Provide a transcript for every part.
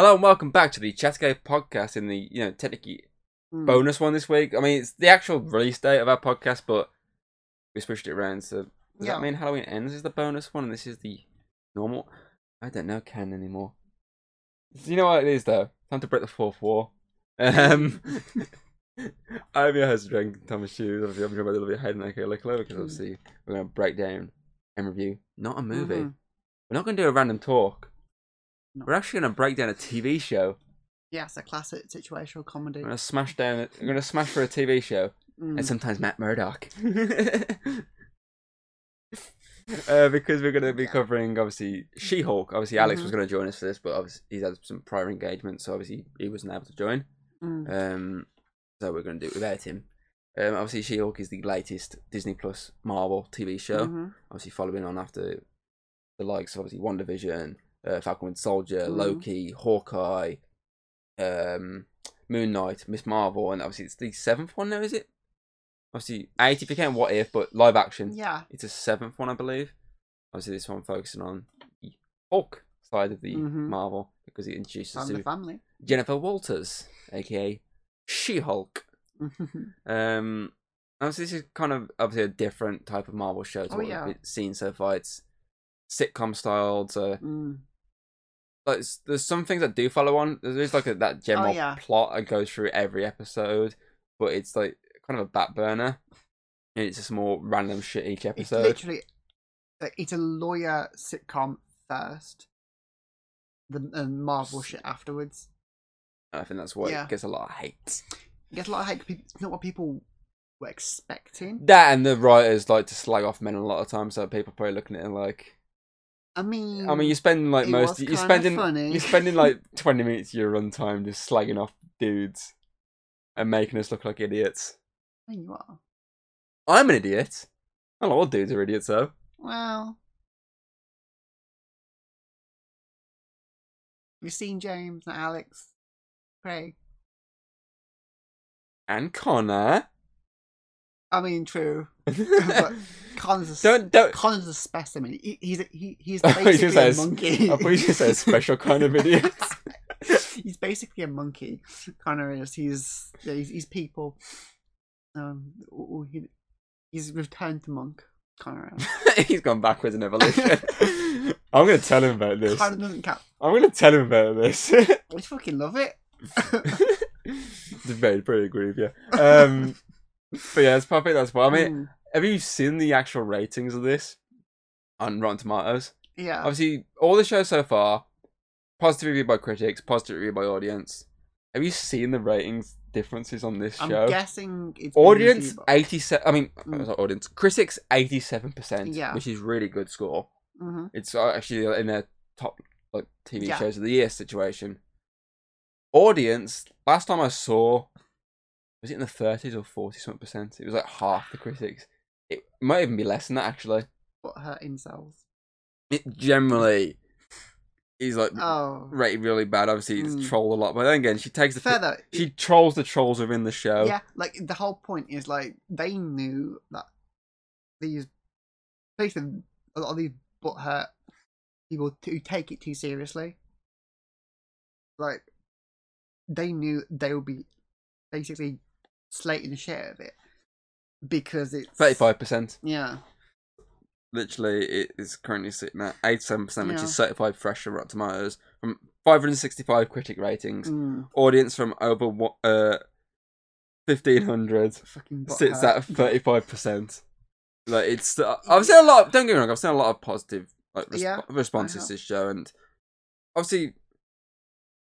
Hello and welcome back to the Chatgate podcast in the, you know, technically Mm. bonus one this week. I mean, it's the actual release date of our podcast, but we switched it around. So does Yeah. that mean Halloween ends is the bonus one and this is the normal? I don't know Ken anymore. You know what it is though? Time to break the fourth wall. Um, I'm your host, Drank Thomas Shoes. Obviously, I'm joined by the lovely Hayden Aka Lickler because Mm. obviously we're going to break down and review not a movie. Mhm. We're not going to do a random talk. No. We're actually going to break down a TV show. Yeah, it's a classic situational comedy. We're going to smash down. We're going to smash for a TV show, Mm. and sometimes Matt Murdock. uh, because we're going to be Yeah. covering obviously She-Hulk. Obviously, Alex was Mhm. going to join us for this, but obviously he's had some prior engagements, so obviously he wasn't able to join. Mm. Um, so we're going to do it without him. Um, obviously, She-Hulk is the latest Disney Plus Marvel TV show. Mhm. Obviously, following on after the likes of obviously WandaVision, uh, Falcon Winter Soldier, Mhm. Loki, Hawkeye, um, Moon Knight, Miss Marvel, and obviously it's the seventh one now, is it? Obviously, eight if you What If, but live action. Yeah. It's a seventh one, I believe. Obviously, this one focusing on the Hulk side of the Mhm. Marvel because it introduces to family. Jennifer Walters, aka She-Hulk. Um, obviously, this is kind of obviously a different type of Marvel show to Oh, what yeah. we've seen so far. It's sitcom styled. So, Mm. Like, there's some things that do follow on. There's like a, that general Oh, yeah. plot that goes through every episode, but it's like kind of a back burner. And it's just more random shit each episode. It's literally like, it's a lawyer sitcom first, the uh, Marvel shit afterwards. I think that's why Yeah. it gets a lot of hate. It gets a lot of hate. It's not what people were expecting. That and the writers like to slag off men a lot of times, so people are probably looking at it like. I mean, I mean, you're spending like most. You're spending. funny. You're spending like 20 minutes of your runtime just slagging off dudes and making us look like idiots. I mean, you are. I'm an idiot. A lot of dudes are idiots though. Well, you've seen James and Alex, Craig. And Connor. I mean, true. but Connor's a, don't don't. Connor's a specimen. He, he's a, he, he's I thought you were basically a say a s- monkey. I thought you just said a special kind of idiot. he's basically a monkey. Connor is. He's yeah, he's, he's people. Um, he, he's returned to monk. Connor. is. He's gone backwards in evolution. I'm gonna tell him about this. Connor doesn't count. I'm gonna tell him about this. I fucking love it. Very pretty agree with you. Um, but yeah, it's perfect. That's fine. I mean, Mm, have you seen the actual ratings of this on Rotten Tomatoes? yeah. Obviously, all the shows so far, positive review by critics, positive review by audience. Have you seen the ratings differences on this show? I'm guessing it's Audience eighty-seven. I mean, Mm. sorry, audience critics eighty-seven percent, Yeah. which is really good score. Mhm. It's uh, actually in their top like TV Yeah. shows of the year situation. Audience. Last time I saw, was it in the thirties or forty something percent? It was like half the critics. It might even be less than that actually. But her incels. It generally is like Oh. rated really bad. Obviously, it's Mm. trolled a lot, but then again, she takes the Fair though. she trolls the trolls within the show. yeah, like the whole point is like they knew that these basically a lot of these butthurt people who take it too seriously. Like they knew they would be basically slating the shit out of it because it's Thirty-five percent. Yeah, Literally, it is currently sitting at eighty-seven percent, which Yeah. is certified fresh from Rotten Tomatoes from five hundred sixty-five critic ratings. mm, Audience from over one- uh fifteen hundred fucking sits butthurt. at thirty-five percent. Like it's, uh, I've seen a lot. Don't get me wrong. I've seen a lot of positive like resp- Yeah, responses to this show, and obviously,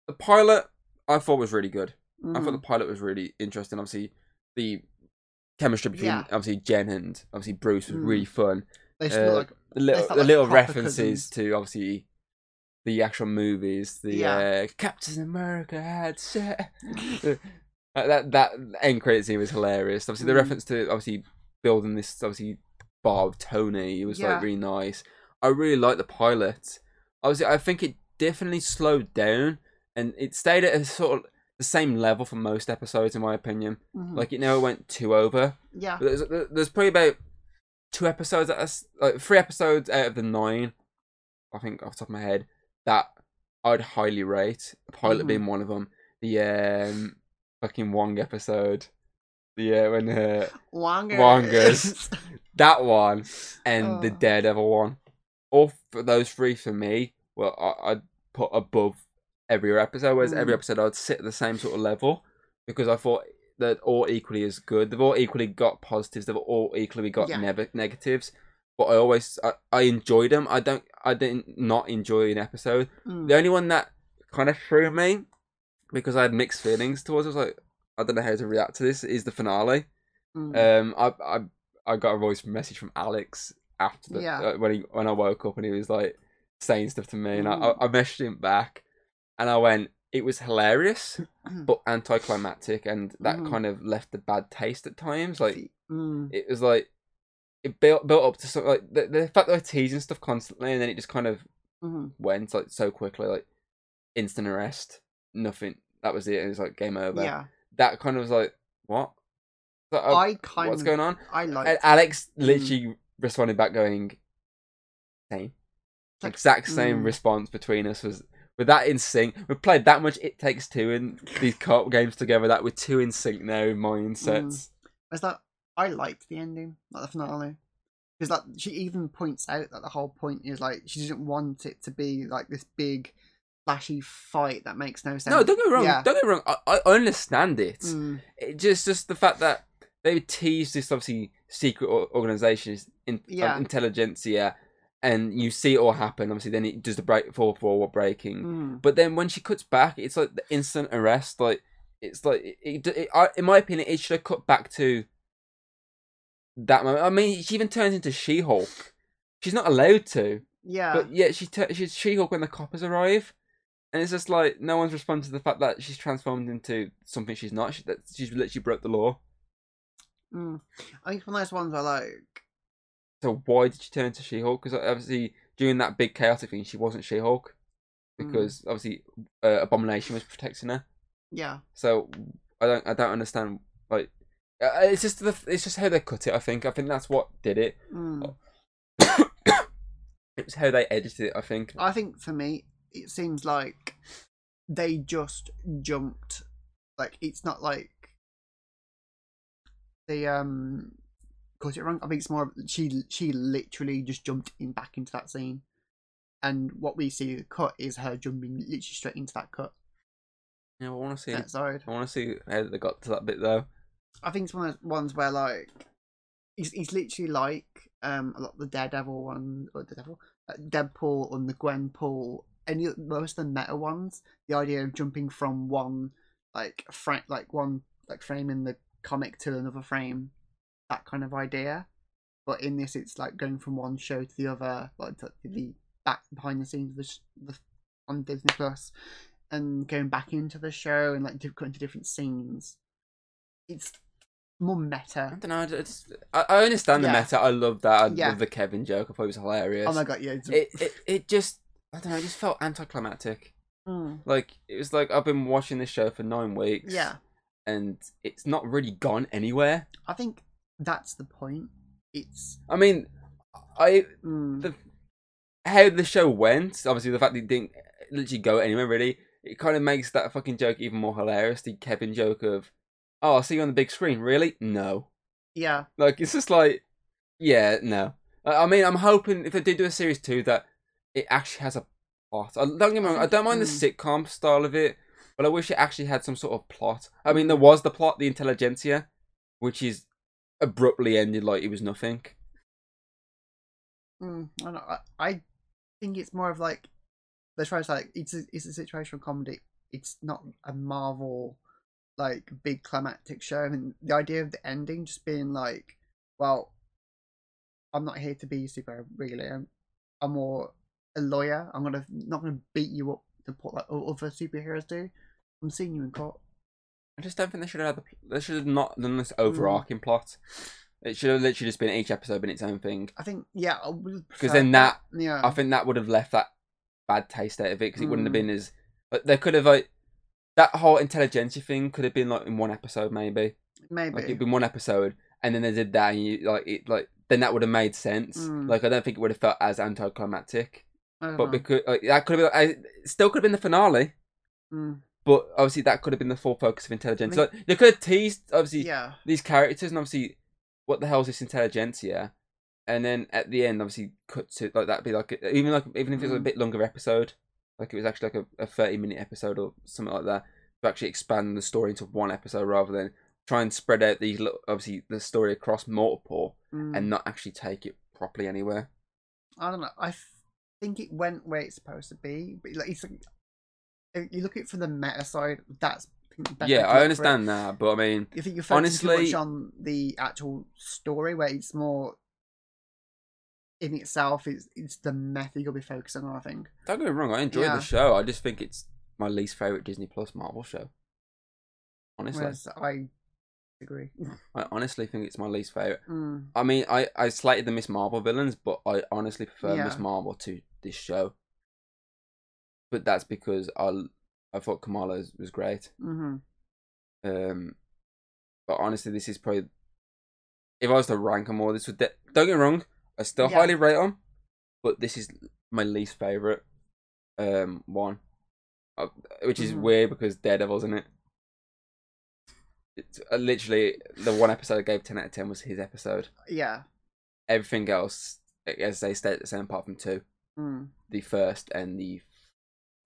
the pilot I thought was really good. I thought the Mhm. pilot was really interesting. Obviously, the chemistry between Yeah. obviously Jen and obviously Bruce was Mm. really fun. They uh, like The little, the like little references cousins. to obviously the actual movies. The Yeah. uh, Captain America had set. That that end credit scene was hilarious. Obviously, the Mm. reference to obviously building this obviously bar with Tony. It was Yeah. like really nice. I really liked the pilot. Obviously, I think it definitely slowed down and it stayed at a sort of the same level for most episodes, in my opinion. Mhm. Like it never went too over. yeah, But There's, there's probably about two episodes, that are like three episodes out of the nine, I think off the top of my head, that I'd highly rate. The Pilot Mhm. being one of them. The um fucking Wong episode. The uh, when uh, Wongers. Wongers. that one and the Oh. Daredevil one. All for those three for me, well, I, I'd put above every episode. Whereas every Mm. episode, I'd sit at the same sort of level because I thought that all equally as good. They've all equally got positives. They've all equally got Yeah. neg- negatives. But I always, I, I enjoyed them. I don't, I didn't not enjoy an episode. Mm. The only one that kind of threw me because I had mixed feelings towards. it, I was like, I don't know how to react to this. Is the finale. Mm. Um, I I I got a voice message from Alex after the Yeah. uh, when he when I woke up and he was like saying stuff to me, and I I, Mm. I messaged him back, and I went, it was hilarious but anticlimactic, and that Mhm. kind of left a bad taste at times. Like Mm. it was like it built built up to something like the the fact that they're teasing stuff constantly, and then it just kind of Mhm. went like so quickly, like instant arrest, nothing. That was it. It was like game over. Yeah. That kind of was like what. So, uh, I kind of what's of. going on? I like. Alex Mm. literally responded back going, same. Exact same mm. response between us was with that in sync. We've played that much It Takes Two in these co-op games together that we're two in sync now in mindsets. Is that I liked the ending, not the finale, because like she even points out that the whole point is like she doesn't want it to be like this big, flashy fight that makes no sense. No, don't get wrong. Yeah. Don't get wrong. I, I understand it. Mm, it. Just just the fact that they tease this obviously secret or- organization, in, Yeah. intelligentsia, and you see it all happen. Obviously, then it does the break fourth wall breaking. mm, But then when she cuts back, it's like the instant arrest. Like it's like it, it, it, I, in my opinion, it should have cut back to that moment. I mean, she even turns into She-Hulk. She's not allowed to, yeah. but yet she tur- she's She-Hulk when the coppers arrive, and it's just like no one's responded to the fact that she's transformed into something she's not. She, that she's literally broke the law. mm. I think it's one of those ones where like So why did she turn to She-Hulk? Because obviously during that big chaotic thing, she wasn't She-Hulk Mm. because obviously uh, Abomination was protecting her. yeah. So I don't I don't understand like uh, it's just the it's just how they cut it. I think I think that's what did it. Mm. it was how they edited it. I think. I think for me, it seems like they just jumped. Like it's not like they um got it wrong. I think it's more of she she literally just jumped in back into that scene, and what we see cut is her jumping literally straight into that cut. Yeah, I want to see. That side. I want to see how they got to that bit though. I think it's one of those ones where like he's he's literally like um a lot of the Daredevil one or the Devil, uh, Deadpool and the Gwenpool. Any most of the meta ones, the idea of jumping from one like frame, like one like frame in the comic to another frame, that kind of idea. But in this, it's like going from one show to the other, like to the back behind the scenes of the, sh- the on Disney Plus, and going back into the show and like going to different scenes. It's more meta. I don't know. I, just, I, I understand the Yeah. meta. I love that. I Yeah. love the Kevin joke. I thought it was hilarious. Oh my god, yeah. It's, It, it it just I don't know. It just felt anticlimactic. Mm, Like it was like I've been watching this show for nine weeks. yeah, And it's not really gone anywhere. I think that's the point. It's I mean, I mm, the how the show went. Obviously, the fact that it didn't literally go anywhere really. It kind of makes that fucking joke even more hilarious. The Kevin joke of, "Oh, I'll see you on the big screen." Really? No. yeah, Like it's just like, yeah, no. I mean, I'm hoping if they do do a series two that it actually has a plot. I, don't get me wrong. I don't mind the sitcom style of it, but I wish it actually had some sort of plot. I mean, there was the plot, the intelligentsia, which is abruptly ended like it was nothing. mm, I, know, I, I think it's more of like they try to like it's a, it's a situational comedy. It's not a Marvel like big climactic show. I mean, the idea of the ending just being like, well, I'm not here to be a superhero. Really, I'm, I'm more a lawyer. I'm gonna not gonna beat you up to put like other superheroes do. I'm seeing you in court. I just don't think they should have had the. They should have not done this overarching plot. It should have literally just been each episode been its own thing. I think yeah, Because then that, yeah, I think that would have left that bad taste out of it. Because it wouldn't have Mm. been as. They could have like that whole intelligentsia thing could have been like in one episode maybe. maybe Like it'd been one episode, and then they did that, and you like it like then that would have made sense. Mm. Like I don't think it would have felt as anticlimactic. But know. because like, that could have been, I, still could have been the finale. Mm, But obviously, that could have been the full focus of intelligence. I mean- like, they could have teased obviously yeah, these characters, and obviously, what the hell is this intelligentsia? And then at the end, obviously, cut to like that'd be like a- even like even if it was a Mm. bit longer episode, like it was actually like a, a thirty minute episode or something like that, to actually expand the story into one episode rather than try and spread out these obviously the story across multiple mm, and not actually take it properly anywhere. I don't know. I think it went where it's supposed to be, but like it's like, you look at it from the meta side. That's better yeah, I look for it. understand that, but I mean, You think you're focusing too much on the actual story, where it's more in itself. It's it's the method you'll be focusing on. I think. don't get me wrong, I enjoyed Yeah. the show. I just think it's my least favorite Disney Plus Marvel show. Honestly, Whereas I agree. I honestly think it's my least favorite. Mm, I mean, I, I slated the Miss Marvel villains, but I honestly prefer Miss Marvel to this show. But that's because I I thought Kamala was, great. hmm Um, but honestly, this is probably if I was to rank them all, this would de- don't get me wrong. I still Yeah. highly rate them, but this is my least favorite um one, uh, which is Mhm. weird because Daredevil's in it. It's uh, literally the one episode I gave ten out of ten was his episode. Yeah. Everything else, as they stayed the same apart from two. Mm. The first and the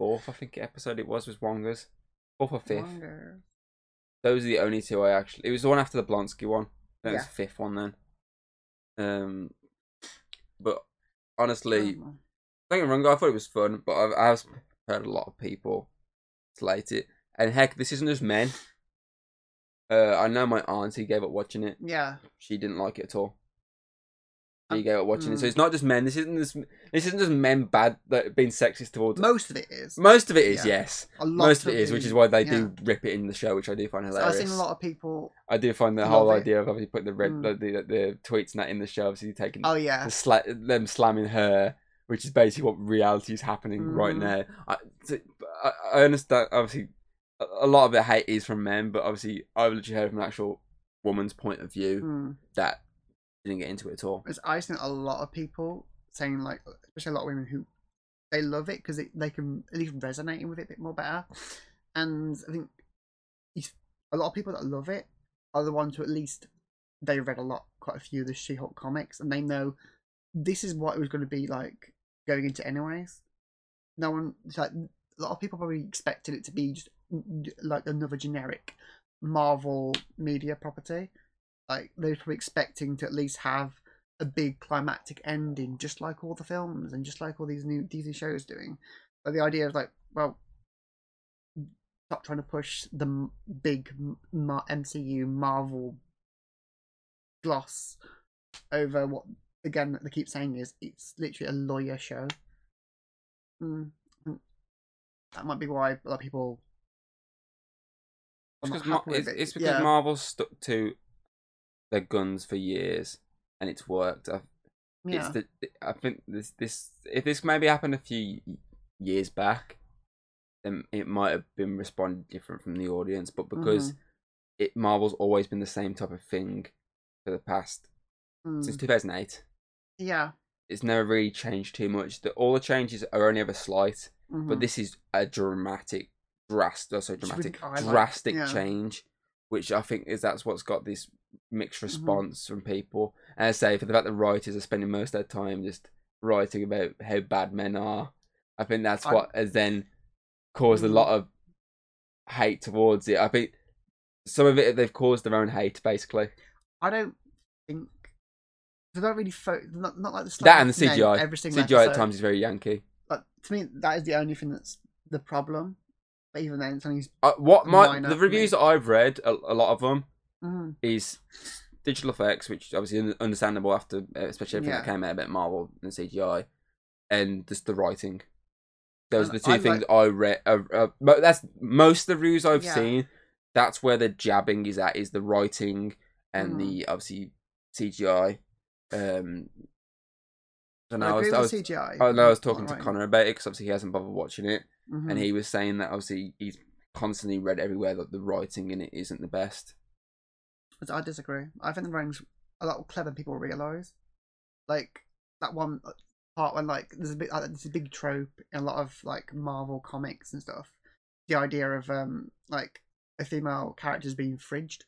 fourth, I think, episode it was was Wonga's. Fourth or fifth. Those are the only two I actually. It was the one after the Blonsky one. That was the fifth one then. Um, but honestly, Oh, don't get me wrong. I thought it was fun, but I've, I've heard a lot of people slate it. And heck, this isn't just men. Uh, I know my auntie gave up watching it. Yeah. She didn't like it at all. She Um, gave up watching it. So mm. it's not just men. This isn't this. This isn't just men bad that being sexist towards. Most of it is. Most of it is Yeah. yes. A lot Most of it is, which is why they do rip it in the show, which I do find So hilarious. I've seen a lot of people. I do find the whole it. idea of obviously putting the red Mm. the, the the tweets and that in the show, obviously taking Oh yeah. the sla- them slamming her, which is basically what reality is happening right Mhm. now. I, so- I I understand obviously a, a lot of the hate is from men, but obviously I've literally heard from an actual woman's point of view Mm. that didn't get into it at all. I've seen a lot of people saying like, especially a lot of women who they love it because they can at least resonating with it a bit more better. And I think a lot of people that love it are the ones who at least they read a lot, quite a few of the She-Hulk comics, and they know this is what it was going to be like going into anyways. No one, like a lot of people probably expected it to be just like another generic Marvel media property. Like were probably expecting to at least have a big climactic ending, just like all the films and just like all these new DC shows doing. But the idea is like, well, stop trying to push the big MCU Marvel gloss over what again they keep saying is it's literally a lawyer show. Mm. mm. That might be why a lot of people. It's because Mar- it's, it. it's because Yeah. Marvel stuck to their guns for years, and it's worked. I, yeah. It's the I think this this if this maybe happened a few years back, then it might have been responded different from the audience. But because Mm-hmm. it Marvel's always been the same type of thing for the past Mm. since two thousand eight, yeah. it's never really changed too much. The, all the changes are only ever slight, mhm. but this is a dramatic, drastic, also It's dramatic, drastic yeah. change, which I think is that's what's got this mixed Mm-hmm. response from people. And I say for the fact that writers are spending most of their time just writing about how bad men are, I think that's I- what has then caused a Mhm. lot of hate towards it. I think some of it they've caused their own hate basically. I don't think they don't really fo- not not like the stuff That and the CGI. Every single CGI at times is very Yankee. But to me, that is the only thing that's the problem. But even then, only. Uh, what my the reviews that I've read, a, a lot of them Mm, is digital effects, which obviously understandable after, uh, especially everything that came out about Marvel and CGI, and just the writing. Those are the two I things like- I read. Uh, uh, that's most of the reviews I've Yeah. seen. That's where the jabbing is at, is the writing and Mhm. the obviously CGI. Um, I know. I, I was, I, was, CGI. I know I was talking to Connor about it because obviously he hasn't bothered watching it, Mhm. and he was saying that obviously he's constantly read everywhere that the writing in it isn't the best. I disagree. I think the writing's a lot clever people realise. Like that one, part when like there's a bit like, there's a big trope in a lot of like Marvel comics and stuff. The idea of um like a female characters being fridged,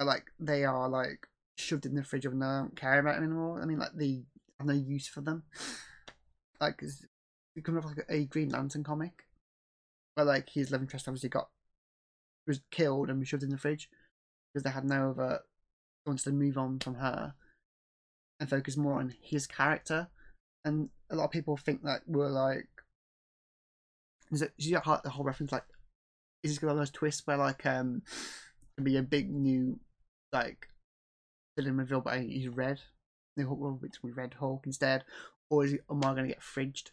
or, like they are like shoved in the fridge and they don't care about them anymore. I mean, like they have no use for them. Like comes off like a Green Lantern comic, where like his love interest obviously got was killed and was shoved in the fridge because they had no other wants to move on from her and focus more on his character. And a lot of people think that we're like, is it? is it the whole reference like, is this one of those twists where like um, could be a big new like villain reveal, but he's red. The Hulk will be Red Hulk instead, or is it, am I to get fridged?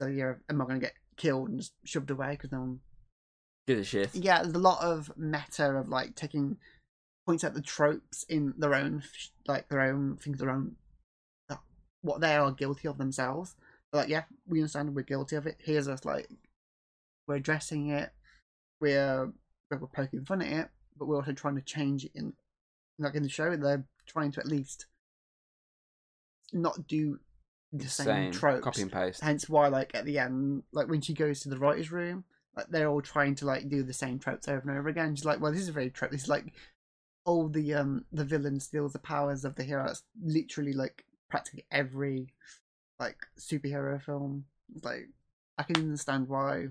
So yeah, am I going to get killed and just shoved away because no one Give a shit. yeah, there's a lot of meta of like taking points out the tropes in their own like their own things, their own uh, what they are guilty of themselves. But like, yeah, we understand we're guilty of it. Here's us like we're addressing it, we're we're poking fun at it, but we're also trying to change it in like in the show. They're trying to at least not do the same, Same. tropes. Copy and paste. Hence why, like at the end, like when she goes to the writers' room, like they're all trying to like do the same tropes over and over again. She's like, "Well, this is a very trope. This is like all the um the villain steals the powers of the hero." That's literally like practically every like superhero film. It's like I can understand why.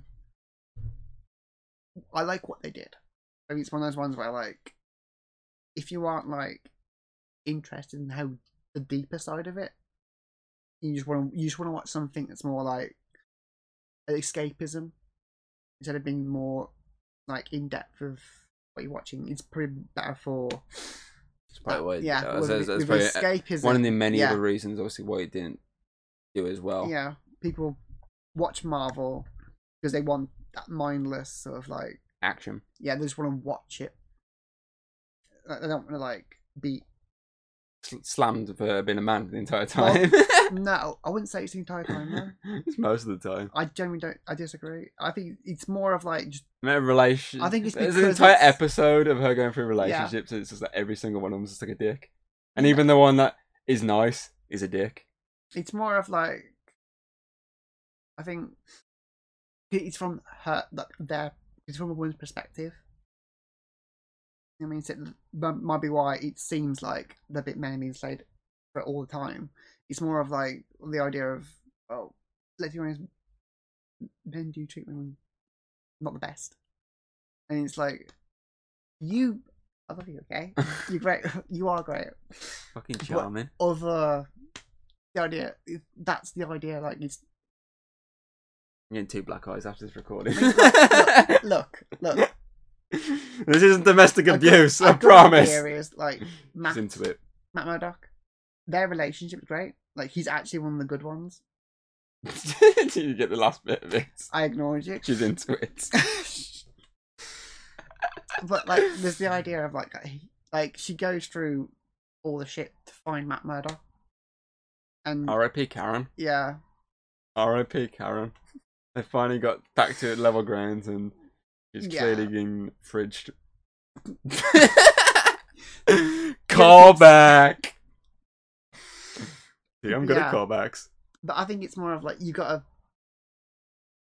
I like what they did. I mean, it's one of those ones where like, if you aren't like interested in how the deeper side of it, you just want to you just want to watch something that's more like escapism instead of being more like in depth of what you're watching. It's probably better for It's probably why. yeah. that's, with, that's, that's with probably escapism. one of the many yeah. other reasons, obviously, why it didn't do as well. yeah, people watch Marvel because they want that mindless sort of like Action. yeah, they just want to watch it. Like, they don't want to like be. Slammed for being a man the entire Well- time. No, I wouldn't say it's the entire time. No, it's most of the time. I genuinely don't. I disagree. I think it's more of like just relation. I think it's There's an entire it's- episode of her going through relationships. and It's just like every single one of them's just like a dick, and even the one that is nice is a dick. it's more of like I think it's from her like their it's from a woman's perspective. I mean, so it might be why it seems like they're bit men being slayed for all the time. It's more of like the idea of oh, let's be honest, men do treat women not the best, and it's like you. I love you. Okay, you're great. You are great. Fucking charming. Other uh, the idea that's the idea. Like it's I'm getting two black eyes after this recording. look, look. this isn't domestic abuse. I, good promise. is like Matt, into it. Matt Murdock. Their relationship is great. Like he's actually one of the good ones. Did you get the last bit of it? I ignored you. She's into it. but like, there's the idea of like, like she goes through all the shit to find Matt Murdock, and R.I.P. Karen. yeah, R.I.P. Karen. They finally got back to level ground and she's Yeah. clearly getting fridged. Callback! See, I'm good at Yeah. callbacks. but I think it's more of like you gotta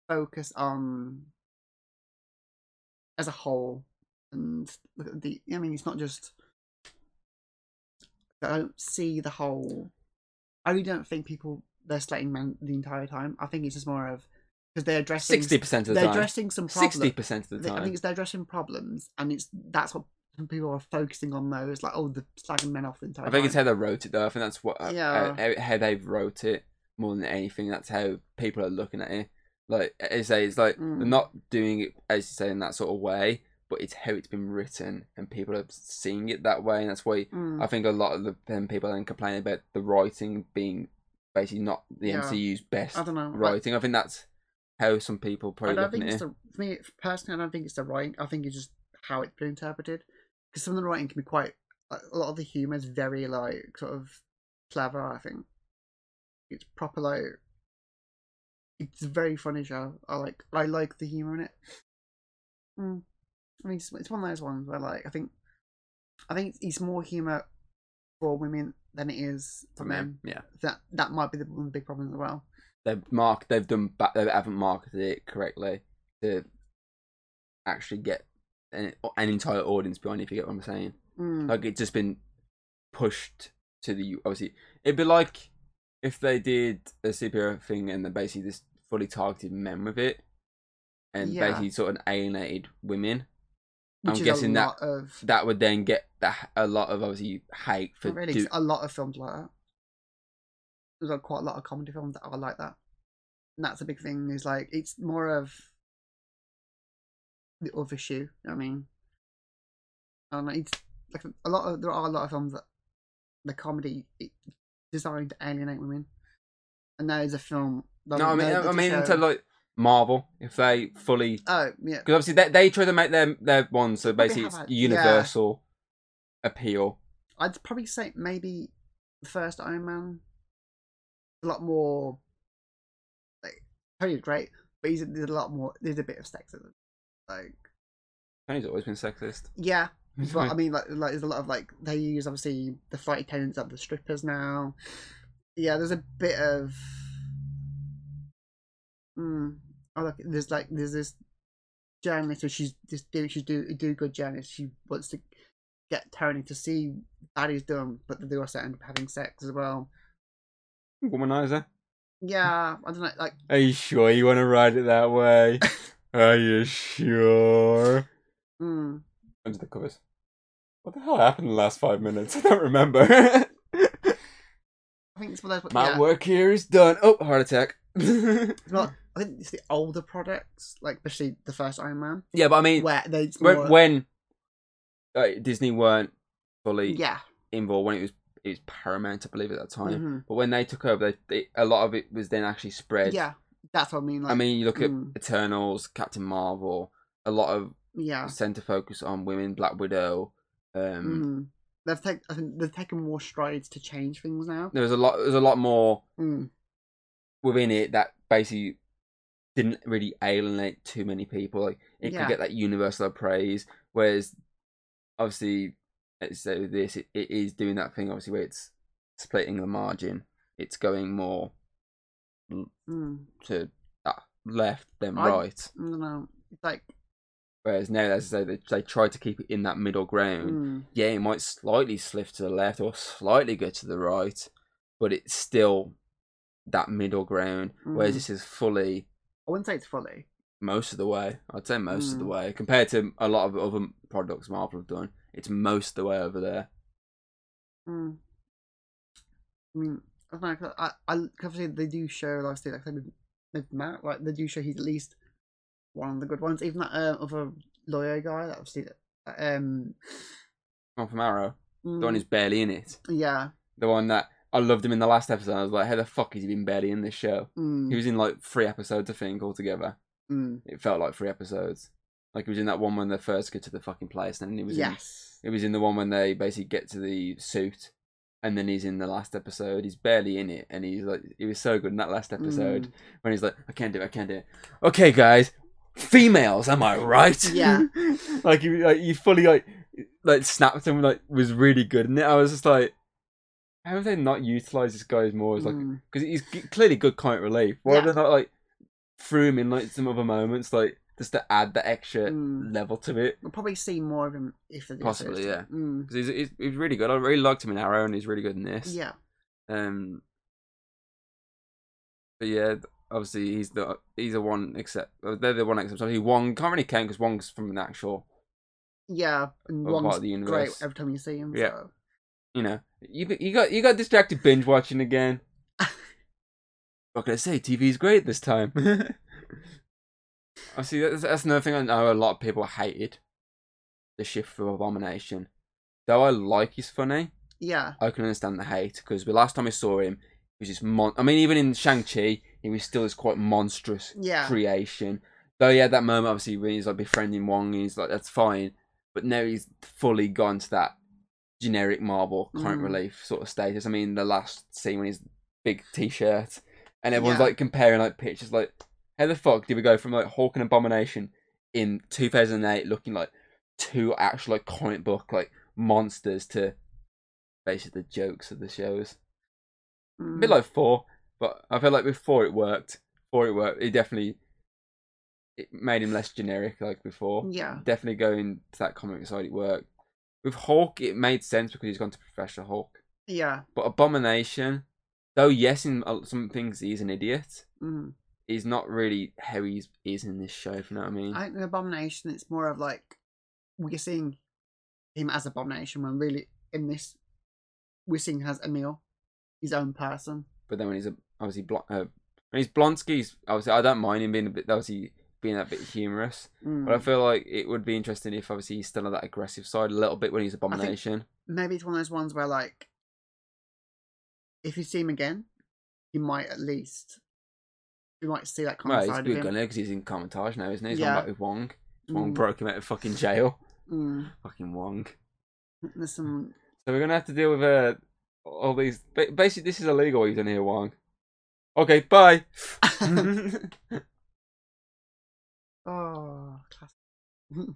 focus on as a whole and look at the. I mean, it's not just. I don't see the whole. I really don't think people they're slating men the entire time. I think it's just more of because they're addressing 60% of the time, they're time. addressing some problems. 60% of the time. I think it's they're addressing problems, and it's that's what people are focusing on. Those like oh, the slagging men off the entire. I think it's how they wrote it though. I think that's what uh, Yeah. how, how they wrote it more than anything. That's how people are looking at it. Like I say, it's like Mm. they're not doing it as you say in that sort of way, but it's how it's been written, and people are seeing it that way, and that's why Mm. I think a lot of the them people then complain about the writing being basically not the Yeah. MCU's best I don't know. like, writing. I think that's how some people probably. I don't think it's it. the for me personally. I don't think it's the writing. I think it's just how it's been interpreted. Because some of the writing can be quite a lot of the humor is very like sort of clever. I think it's proper like it's a very funny show. I like I like the humor in it. Mm. I mean, it's, it's one of those ones where like I think I think it's more humor for women than it is For for men, men. yeah. That that might be the, one of the big problems as well. They've mark. They've done. Ba- they haven't marketed it correctly to actually get an, an entire audience behind. it, If you get what I'm saying, Mm. like it's just been pushed to the obviously. It'd be like if they did a superhero thing and then basically just fully targeted men with it, and Yeah. basically sort of alienated women. Which I'm guessing that- of That would then get that a lot of obviously hate for really do- a lot of films like that. There's like quite a lot of comedy films that are like that, and that's a big thing. Is like it's more of the other shoe. you know what I mean, I. It's like a lot of there are a lot of films that the comedy it, designed to alienate women, and there is a film. No, I mean, I mean, into like Marvel, if they fully oh yeah, Because obviously they, they try to make their their ones so basically it's a- yeah. universal appeal. I'd probably say maybe the first Iron Man. A lot more. Like Tony's great, but he's there's a lot more. There's a bit of sexism. Like Tony's always been sexist. yeah, but I mean like like there's a lot of like they use obviously the flight attendants of the strippers now. Yeah, there's a bit of. Hmm. Oh look, there's like there's this journalist who she's just do she's do do good journalist. She wants to get Tony to see baddies done, but they also end up having sex as well. Womanizer. Yeah, I don't know. Like, Are you sure you want to ride it that way? Are you sure? mm, Under the covers. What the hell happened in the last five minutes? I don't remember. I think it's one of those. My yeah, work here is done. Oh, heart attack. not. I think it's the older products, like especially the first Iron Man, yeah, but I mean, where they more, when, when uh, Disney weren't fully yeah, involved, when it was it was Paramount, I believe, at that time. mhm, But when they took over, they, they, a lot of it was then actually spread. yeah, that's what I mean. Like, I mean, you look at mm. Eternals, Captain Marvel, a lot of yeah, center focus on women, Black Widow. Um, mm. they've taken. I think they've taken more strides to change things now. There was a lot. There's a lot more Mm, within it that basically didn't really alienate too many people. Like it Yeah. could get that universal praise, whereas obviously, say with this, it, it is doing that thing. Obviously, where it's splitting the margin. It's going more mm, to uh, left than I- right. No. It's like, Whereas now, as I say, they, they try to keep it in that middle ground. mm, yeah, it might slightly slip to the left or slightly go to the right, but it's still that middle ground. Whereas Mm. this is fully I wouldn't say it's fully. Most of the way. I'd say most of the Mm. way compared to a lot of other products Marvel have done. It's most of the way over there. Mm. I mean, I don't know. I, I, obviously they do show, like I say, like with, with Matt, like they do show he's at least one of the good ones. Even that uh, other lawyer guy, that obviously, um, One from Arrow, the one mm, who's barely in it. yeah, The one that I loved him in the last episode. I was like, how the fuck has he been barely in this show? mm, He was in like three episodes, I think, altogether. Mm, It felt like three episodes. Like he was in that one when they first get to the fucking place, and then he was in yes, It was in the one when they basically get to the suit, and then he's in the last episode. He's barely in it, and he's like, he was so good in that last episode Mm. when he's like, I can't do it, I can't do it. Okay, guys, females, am I right? Yeah. like you, like you fully like, like snapped him, like was really good in it. I was just like, how have they not utilized this guy more as like, mm, because he's clearly good comic relief. Why Yeah. have they not like threw him in like some other moments, like just to add the extra Mm. level to it? we'll probably see more of him if they Possibly, yeah, two. Mm, because he's, he's he's really good. I really liked him in Arrow, and he's really good in this. yeah, Um. But yeah, obviously he's the he's the one except uh, they're the one except obviously Wong can't really count because Wong's from an actual yeah, and Wong's of the great every time you see him. Yeah. so. you know you you got you got distracted binge watching again. What can I say? TV's great this time. I see that's, that's another thing I know a lot of people hated the shift for Abomination. Though I like he's funny. yeah, I can understand the hate because the last time I saw him, he was this mon. I mean, even in Shang Chi, he was still this quite monstrous yeah, creation. Though he had that moment, obviously, when he's like befriending Wong, he's like, "That's fine," but now he's fully gone to that generic Marvel current Mm. relief sort of status. I mean, the last scene when he's big T-shirt, and everyone's Yeah. like comparing like pictures, like, how the fuck did we go from like Hulk and Abomination in 2008 looking like two actual like comic book like monsters to basically the jokes of the shows. A Mm. bit like four, but I feel like before it worked. Before it worked, it definitely it made him less generic like before. yeah, Definitely going to that comic side, it worked. With Hulk, it made sense because he's gone to Professional Hulk. yeah, But Abomination, though yes, in some things he's an idiot, mm. he's not really how he is in this show. If you know what I mean? I think the abomination. It's more of like we're seeing him as abomination when really in this we're seeing him as Emil, his own person. But then when he's a, obviously bl- uh, when he's Blonsky, he's, obviously I don't mind him being a bit obviously being a bit humorous. Mm. But I feel like it would be interesting if obviously he's still on that aggressive side a little bit when he's Abomination. Maybe it's one of those ones where like if you see him again, you might at least you might see that kind well, of he's side good of him. gonna because he's in Kamar-Taj now, isn't he? He's Yeah. gone back with Wong. Wong Mm. broke him out of fucking jail. Mm. Fucking Wong. There's some So we're gonna have to deal with uh, all these. Basically, this is illegal. What you've done here, Wong. Okay, bye. oh classic.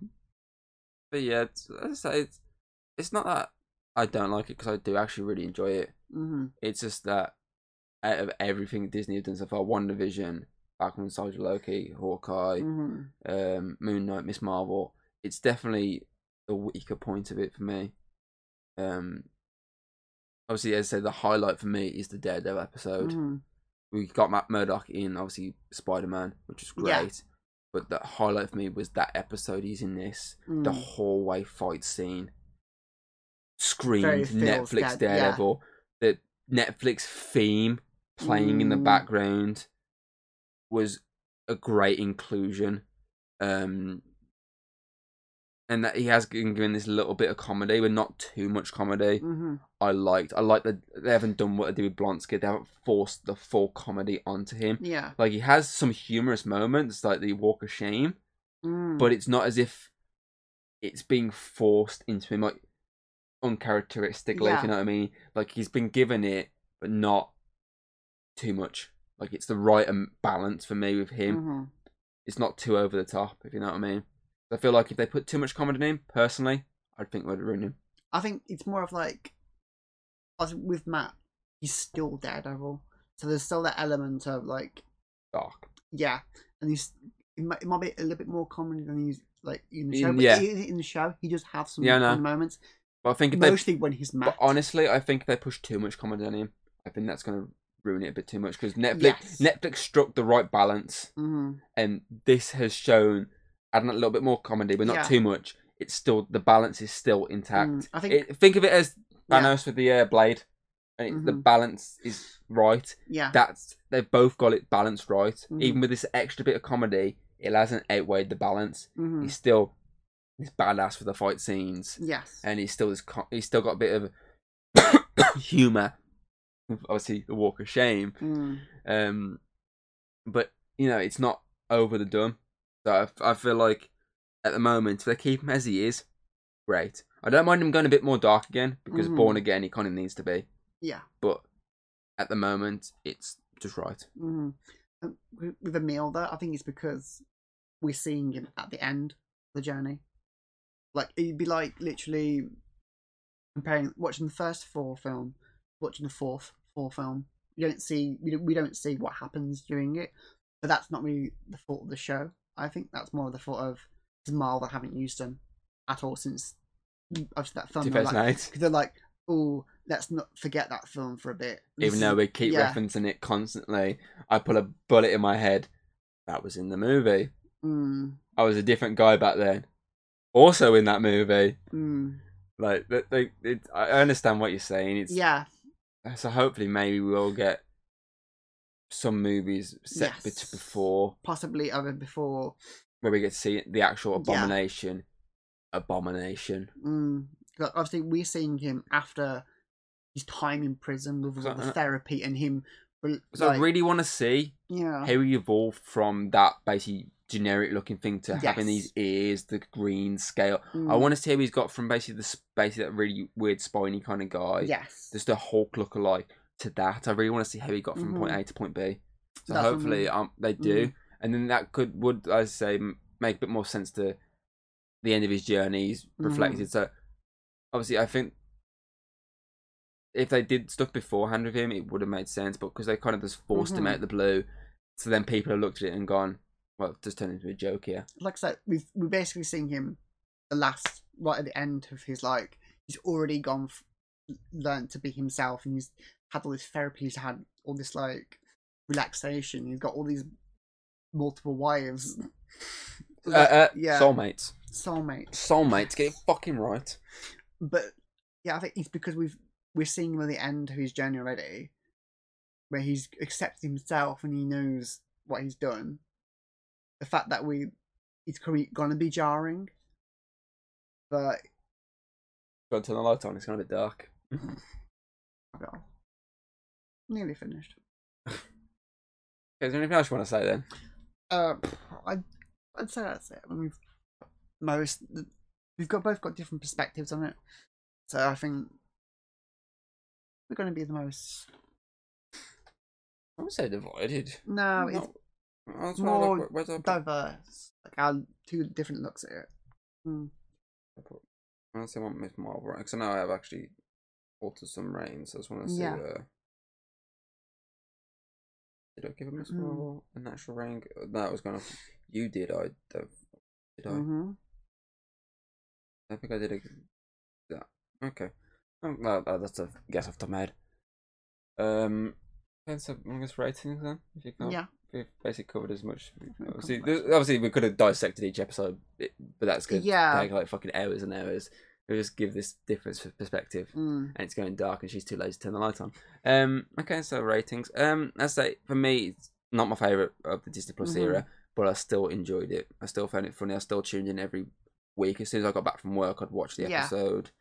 but yeah, it's, as I say, it's it's not that I don't like it because I do actually really enjoy it. hmm It's just that out of everything Disney have done so far, WandaVision, Falcon and Soldier Loki, Hawkeye, hmm um, Moon Knight, Miss Marvel, it's definitely the weaker point of it for me. Um, obviously, as I said, the highlight for me is the Daredevil episode. hmm We got Matt Murdock in, obviously Spider Man, which was great. Yeah. But the highlight for me was that episode he's in this, the Mm. hallway fight scene. Screamed Netflix yeah. Daredevil. The Netflix theme playing in the Mm. background was a great inclusion. Um, and that he has been given this little bit of comedy, but not too much comedy. hmm I liked. I like that they haven't done what they did with Blonsky. They haven't forced the full comedy onto him. Yeah. Like he has some humorous moments, like the Walk of Shame, Mm. but it's not as if it's being forced into him, like uncharacteristically. If Yeah. you know what I mean. Like he's been given it, but not too much. Like it's the right balance for me with him. Mhm. It's not too over the top. If you know what I mean. I feel like if they put too much comedy in him, personally, I think it would ruin him. I think it's more of like, with Matt, he's still Daredevil, so there's still that element of like, Dark. yeah, and he's it might, it might be a little bit more comedy than he's like in the show, but yeah. in, in the show he does have some Yeah, funny moments, But I think if they mostly when he's. But honestly, I think if they push too much comedy on him, I think that's going to ruin it a bit too much because Netflix Yes. Netflix struck the right balance, hmm and this has shown adding a little bit more comedy, but not Yeah. too much. It's still the balance is still intact. Mm, I think It, think of it as Yeah. Thanos with the uh, blade, and it, the Mhm. balance is right. yeah, That's they've both got it balanced right. Mhm. Even with this extra bit of comedy, it hasn't outweighed the balance. hmm He's still he's badass for the fight scenes yes, and he's still this he's still got a bit of humor obviously the walk of shame mm. um but you know it's not over the dumb. so I feel like at the moment if they keep him as he is great i don't mind him going a bit more dark again because Mhm. born again he kind of needs to be yeah. but at the moment it's just right with, with Emil, though, I think it's because we're seeing him at the end of the journey. Like it'd be like literally comparing watching the first four film, watching the fourth four film. You don't see we don't, we don't see what happens during it, but that's not really the fault of the show. I think that's more of the fault of Marvel haven't used them at all since obviously that film. They're like, 2008 because they're like, oh, let's not forget that film for a bit. Even though we keep yeah. referencing it constantly i put a bullet in my head that was in the movie Mm, i was a different guy back then also in that movie mm, Like they, they it, I understand what you're saying. It's yeah. so hopefully maybe we'll get some movies set Yes. before possibly other before. where we get to see the actual Yeah. abomination. Abomination. Mm, obviously, we're seeing him after his time in prison with all the uh, therapy and him. rel- So I really want to see yeah, how he evolved from that basically generic looking thing to having these ears, the green scale. I mm, want to see how he's got from basically the basically that really weird spiny kind of guy, yes, just a Hulk lookalike to that. I really want to see how he got from point Mhm. A to point B. So That's hopefully um, they do, Mhm. and then that could would I say make a bit more sense to the end of his journey. He's Mm-hmm. reflected. So obviously, I think if they did stuff beforehand with him, it would have made sense. But because they kind of just forced him Mhm. out of the blue, so then people have looked at it and gone, "Well, just turned into a joke here." like I said, we've we basically seen him the last right at the end of his like he's already gone f- learned to be himself and he's had all this therapy he's had all this like relaxation he's got all these multiple wives Uh, uh, yeah Soulmates, Soulmates. soulmates, get it fucking right. but yeah I think it's because we've we're seeing him at the end of his journey already where he's accepted himself and he knows what he's done the fact that we it's gonna be jarring but Go and turn the light on. It's of a bit dark. Nearly finished. Okay, is there anything else you want to say then? Uh, I'd, I'd say that's it. I mean, we've most we've got both got different perspectives on it, so I think we're going to be the most. I would say divided. No, it's That's more why like- where's our- diverse. Like our two different looks at it. Hmm. I want to say I want Miss Marvel right because I know I have actually altered some ratings. So I just want to see. Yeah. Uh, did I give a Miss Mm. Marvel a natural rank? That was gonna. You did. I did. I? Mm-hmm. I think I did. A, that. Okay. Oh, well, uh, that's a guess off the top of my head. Um. Okay, so guess ratings then. If you can't, Yeah. We've basically covered as much. Obviously, obviously, we could have dissected each episode, but that's good. Yeah. Take like fucking hours and hours. We just give this different f- perspective, Mm. and it's going dark, and she's too lazy to turn the light on. Um. Okay, so ratings. Um. I say for me, it's not my favorite of the Disney Plus Mhm. era, but I still enjoyed it. I still found it funny. I still tuned in every week. As soon as I got back from work, I'd watch the Yeah. episode.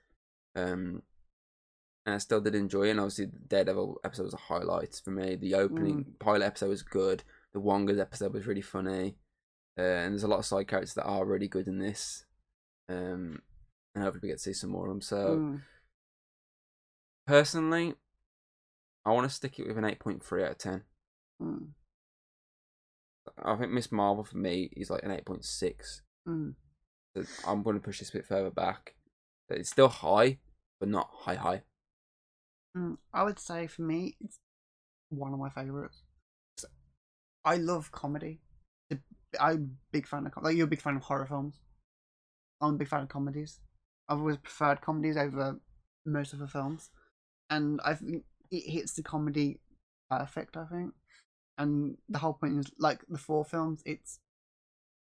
Um. And I still did enjoy it. And obviously, the Daredevil episode was a highlight for me. The opening Mm. pilot episode was good. The Wongas episode was really funny. Uh, and there's a lot of side characters that are really good in this. Um, and hopefully we get to see some more of them. So Mm. personally, I want to stick it with an eight point three out of ten. Mm. I think Miss Marvel for me is like an eight point six. Mm. So I'm going to push this a bit further back. It's still high, but not high high. Mm, I would say for me, it's one of my favorites. I love comedy. I'm a big fan of like you're a big fan of horror films. I'm a big fan of comedies. I've always preferred comedies over most of the films, and I think it hits the comedy perfect. I think, and the whole point is like the four films. It's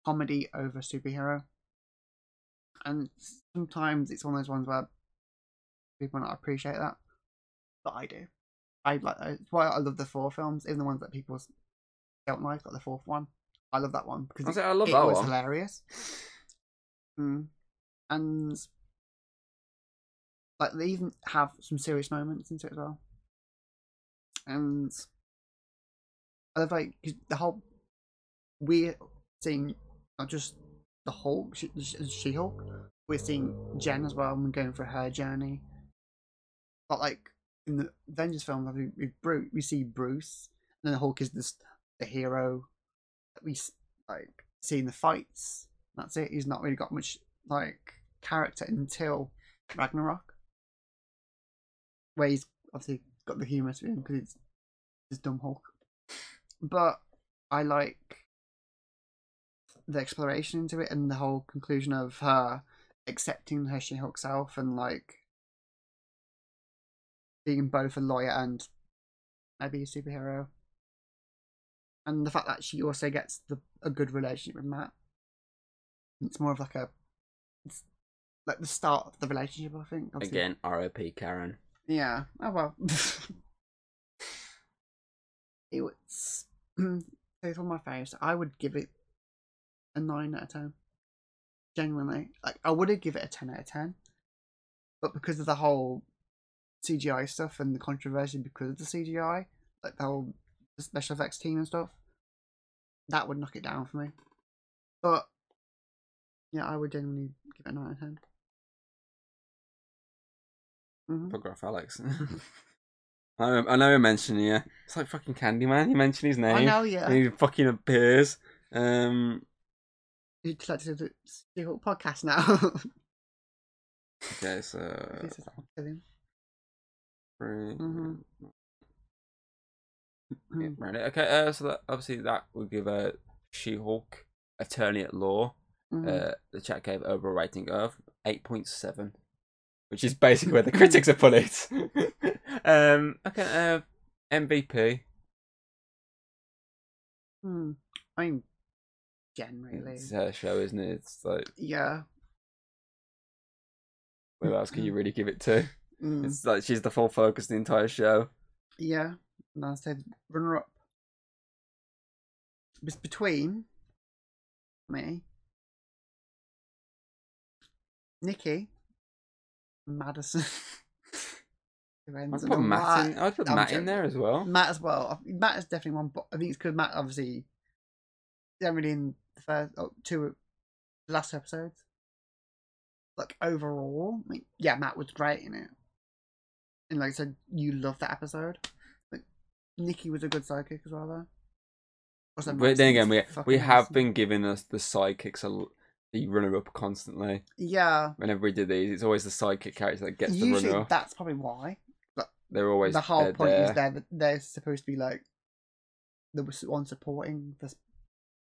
comedy over superhero, and sometimes it's one of those ones where people not appreciate that but I do. I like why I love the four films, even the ones that people don't like, like the fourth one. I love that one because it, I love it that was one. hilarious. Mm. And like they even have some serious moments into it as well. And I love like 'cause the whole we're seeing not just the Hulk, she, she Hulk. We're seeing Jen as well and going for her journey. But like in the Avengers film, we we, Bruce, we see Bruce, and then the Hulk is just the hero we s- like see in the fights. That's it. He's not really got much like character until Ragnarok, where he's obviously got the humour to him because it's his dumb Hulk. But I like the exploration into it and the whole conclusion of her accepting her She-Hulk self and like being both a lawyer and maybe a superhero. And the fact that she also gets the, a good relationship with Matt. It's more of like a, it's like the start of the relationship. I think. obviously. Again, R.O.P. Karen. Yeah. Oh well. it was. It's one of my favorites. I would give it a nine out of ten. Genuinely, like I would have give it a ten out of ten, but because of the whole CGI stuff and the controversy because of the CGI, like the whole special effects team and stuff, that would knock it down for me. But yeah, I would genuinely give it a nine out of 10 Mm-hmm. Photograph Alex. I, I know you're mentioning you. It's like fucking Candyman. You mention his name. I know, yeah. He fucking appears. Um. You'd like to do the She-Hulk podcast now. Okay, so This is- kill him. three. Mhm. Yeah, right. Okay, uh, so that obviously that would give a She-Hulk Attorney at Law. Mhm. Uh, the chat gave over a rating of eight point seven, which is basically where the critics put it. um, okay, uh, MVP. Hmm. I mean, generally, It's her show, isn't it? It's like yeah. what else can you really give it to? Mm. It's like she's the full focus of the entire show. Yeah, and I'll say runner up. It's between me, Nikki, Madisynn. I'd put Matt in. I'd put I'm Matt in there as well. Matt as well. Matt is definitely one, but I think it's because Matt obviously generally in the first oh, two last episodes. Like overall, I mean, yeah, Matt was great in it, and like I said, you love that episode. Nikki was a good sidekick as well, though. But then again, we we have awesome. been giving us the sidekicks a l- the runner up constantly. yeah. Whenever we do these, it's always the sidekick character that gets the Usually, runner up. that's probably why. They're always the whole they're point is there that they're supposed to be like the one supporting the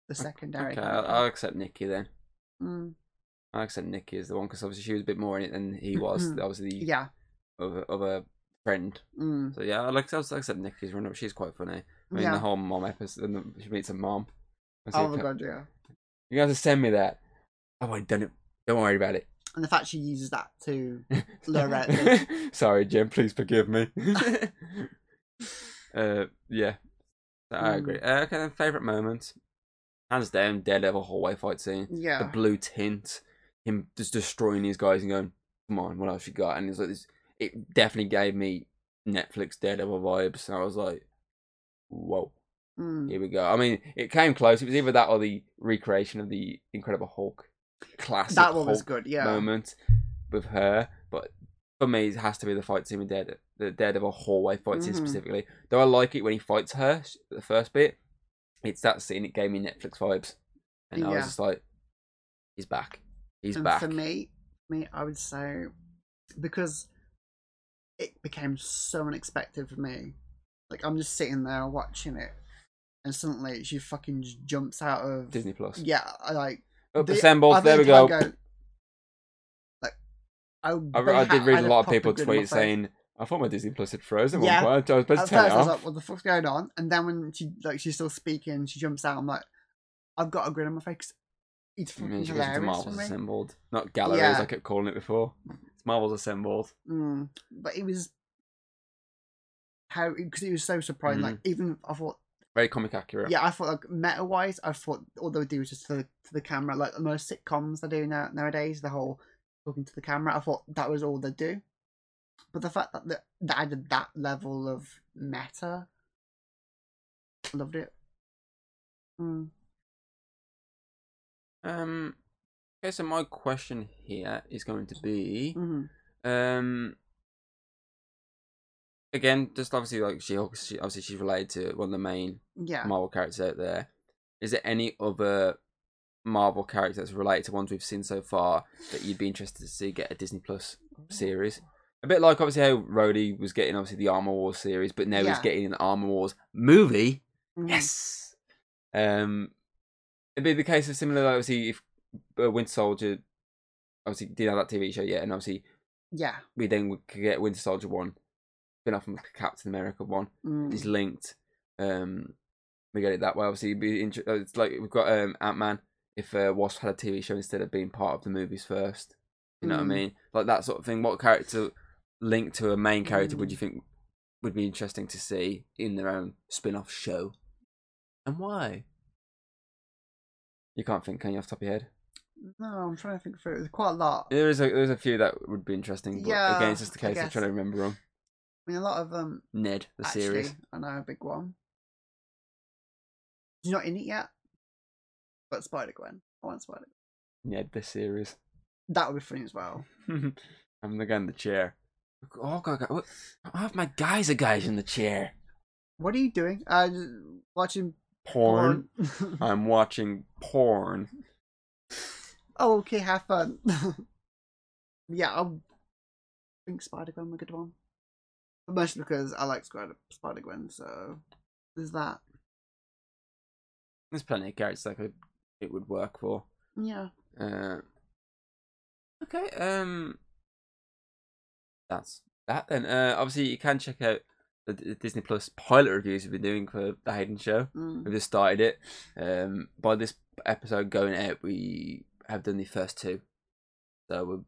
the secondary. Okay, I'll, I'll accept Nikki then. Mm, I'll accept Nikki as the one because obviously she was a bit more in it than he was. obviously, the yeah. of a friend. Mm, So yeah, I like I said, Nikki's run up. She's quite funny. I mean, yeah. the whole mom episode, and the- she meets a mom. Oh my god, yeah. You guys have send me that. I've already done it. Don't worry about it. And the fact she uses that to lure out Sorry, Jim. Please forgive me. uh, yeah, I Mm. agree. Uh, okay, then favorite moment, hands down, Daredevil hallway fight scene. Yeah, the blue tint, him just destroying these guys and going, "Come on, what else you got?" And it's like this. It definitely gave me Netflix Daredevil vibes, and I was like, "Whoa, Mm, here we go." I mean, it came close. It was either that or the recreation of the Incredible Hulk classic that one was good, yeah. moment with her, but for me, it has to be the fight scene with Daredevil, the Daredevil hallway fight scene Mhm. specifically. Though I like it when he fights her, the first bit, it's that scene. It gave me Netflix vibes, and I was just like, "He's back, he's and back." for me, me, I would say because it became so unexpected for me. Like I'm just sitting there watching it, and suddenly she fucking just jumps out of Disney Plus. Yeah, I like Up the- assembled. I There we go. I'd like I, I, I did read had a lot of people grin on my tweet saying, "I thought my Disney Plus had frozen Yeah. one point. I was about to At turn it first, I was like, "What the fuck's going on?" And then when she like she's still speaking, she jumps out. I'm like, "I've got a grin on my face." It's I fucking mean, goes into hilarious. Assembled, not galleries. Yeah. I kept calling it before. It's Marvel's Assembled. Mm, but it was how because it was so surprising. Mm. Like even I thought, Very comic accurate. yeah, I thought like meta wise, I thought all they would do was just to, to the camera, like most sitcoms they do now nowadays. The whole talking to the camera. I thought that was all they do. But the fact that that that added that level of meta, I loved it. Mm. Um. Okay, so my question here is going to be, hmm um. Again, just obviously like she, she obviously she's related to one of the main Yeah. Marvel characters out there. Is there any other Marvel character that's related to ones we've seen so far that you'd be interested to see get a Disney Plus series? A bit like obviously how Rhodey was getting obviously the Armor Wars series, but now he's getting an Armor Wars movie. Mhm. Yes. Um, it'd be the case of similar. Obviously, if uh, Winter Soldier obviously did have that TV show, yeah, and obviously Yeah. we then could get Winter Soldier one, spin off from Captain America one Mm. is linked. Um, we get it that way. Obviously, it'd be inter- uh, it's like we've got um Ant Man. If uh, Wasp had a TV show instead of being part of the movies first, you know what I Mm. mean? Like that sort of thing. What character linked to a main character would Mm. you think would be interesting to see in their own spin-off show, and why? You can't think, can you, off the top of your head? No, I'm trying to think through. it. There's quite a lot. There is a there's a few that would be interesting, but Yeah, again, it's just a case of trying to remember them. I mean, a lot of them. Ned, the actually, series. I know a big one. He's not in it yet. But Spider Gwen. I want Spider. Gwen. Ned, the series. That would be funny as well. I'm the guy in the chair. Oh god, god, what? half my guys are guys in the chair. What are you doing? Uh, watching Porn. porn. I'm watching porn. Oh, okay, have fun. yeah, I think Spider Gwen was a good one. But mostly because I like Spider Spider Gwen, so there's that. There's plenty of characters that could it would work for. Yeah. Uh, okay. Um, that's that then. Uh, obviously you can check out the, the Disney Plus pilot reviews we've been doing for the Hayden Show. Mm. We've just started it. Um, by this episode going out, we have done the first two. So we'll,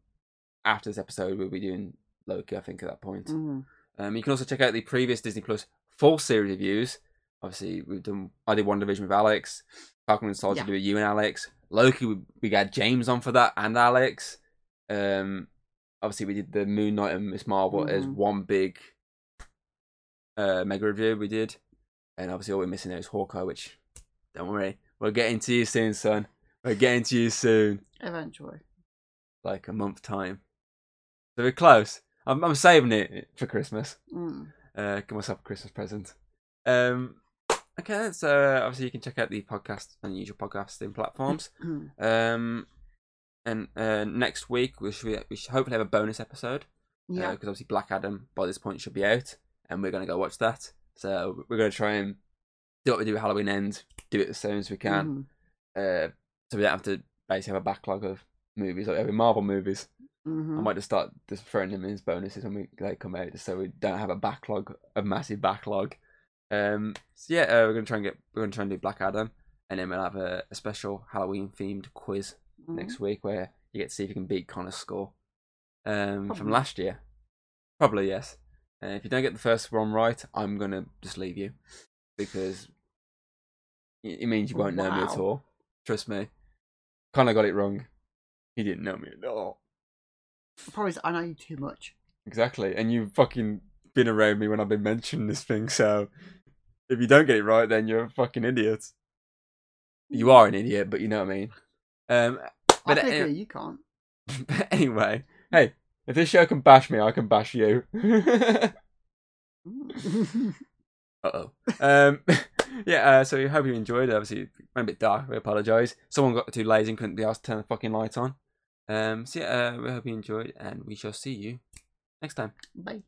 after this episode, we'll be doing Loki. I think at that point. Mm. Um, you can also check out the previous Disney Plus full series reviews. Obviously, we've done. I did WandaVision with Alex. Falcon and Soldier Yeah. with you and Alex. Loki, we, we got James on for that and Alex. Um, obviously, we did the Moon Knight and Miss Marvel as Mhm. one big uh, mega review. We did, and obviously, all we're missing there is Hawkeye. Which, don't worry, we're getting to you soon, son. We're getting to you soon, Eventually. like a month time. So we're close. I'm, I'm saving it for Christmas. Mm. Uh, get myself a Christmas present. Um, okay, so obviously you can check out the podcast on usual podcasting platforms. Mm. Um, and uh, next week we should we should hopefully have a bonus episode. Yeah. Because obviously Black Adam by this point should be out, and we're gonna go watch that. So we're gonna try and do what we do at Halloween End, do it as soon as we can. Mhm. Uh, so we don't have to basically have a backlog of movies like every Marvel movies. Mhm. I might just start just throwing them in as bonuses when we they come out, just so we don't have a backlog, a massive backlog. Um, so yeah, uh, we're gonna try and get we're gonna try and do Black Adam, and then we'll have a, a special Halloween themed quiz Mhm. next week where you get to see if you can beat Connor's score um, from last year. Probably yes. Uh, if you don't get the first one right, I'm gonna just leave you because it it means you won't know me at all. Trust me. Connor got it wrong. He didn't know me at all. The problem is I know you too much. Exactly, and you've fucking been around me when I've been mentioning this thing. So if you don't get it right, then you're a fucking idiot. You are an idiot, but you know what I mean. Um, I but can uh, agree, you can't. but anyway, hey, if this show can bash me, I can bash you. Uh oh. Um, yeah. Uh, so we hope you enjoyed. it. Obviously, it went a bit dark. We apologise. Someone got too lazy and couldn't be asked to turn the fucking light on. Um, so yeah, uh, we hope you enjoyed, and we shall see you next time. Bye.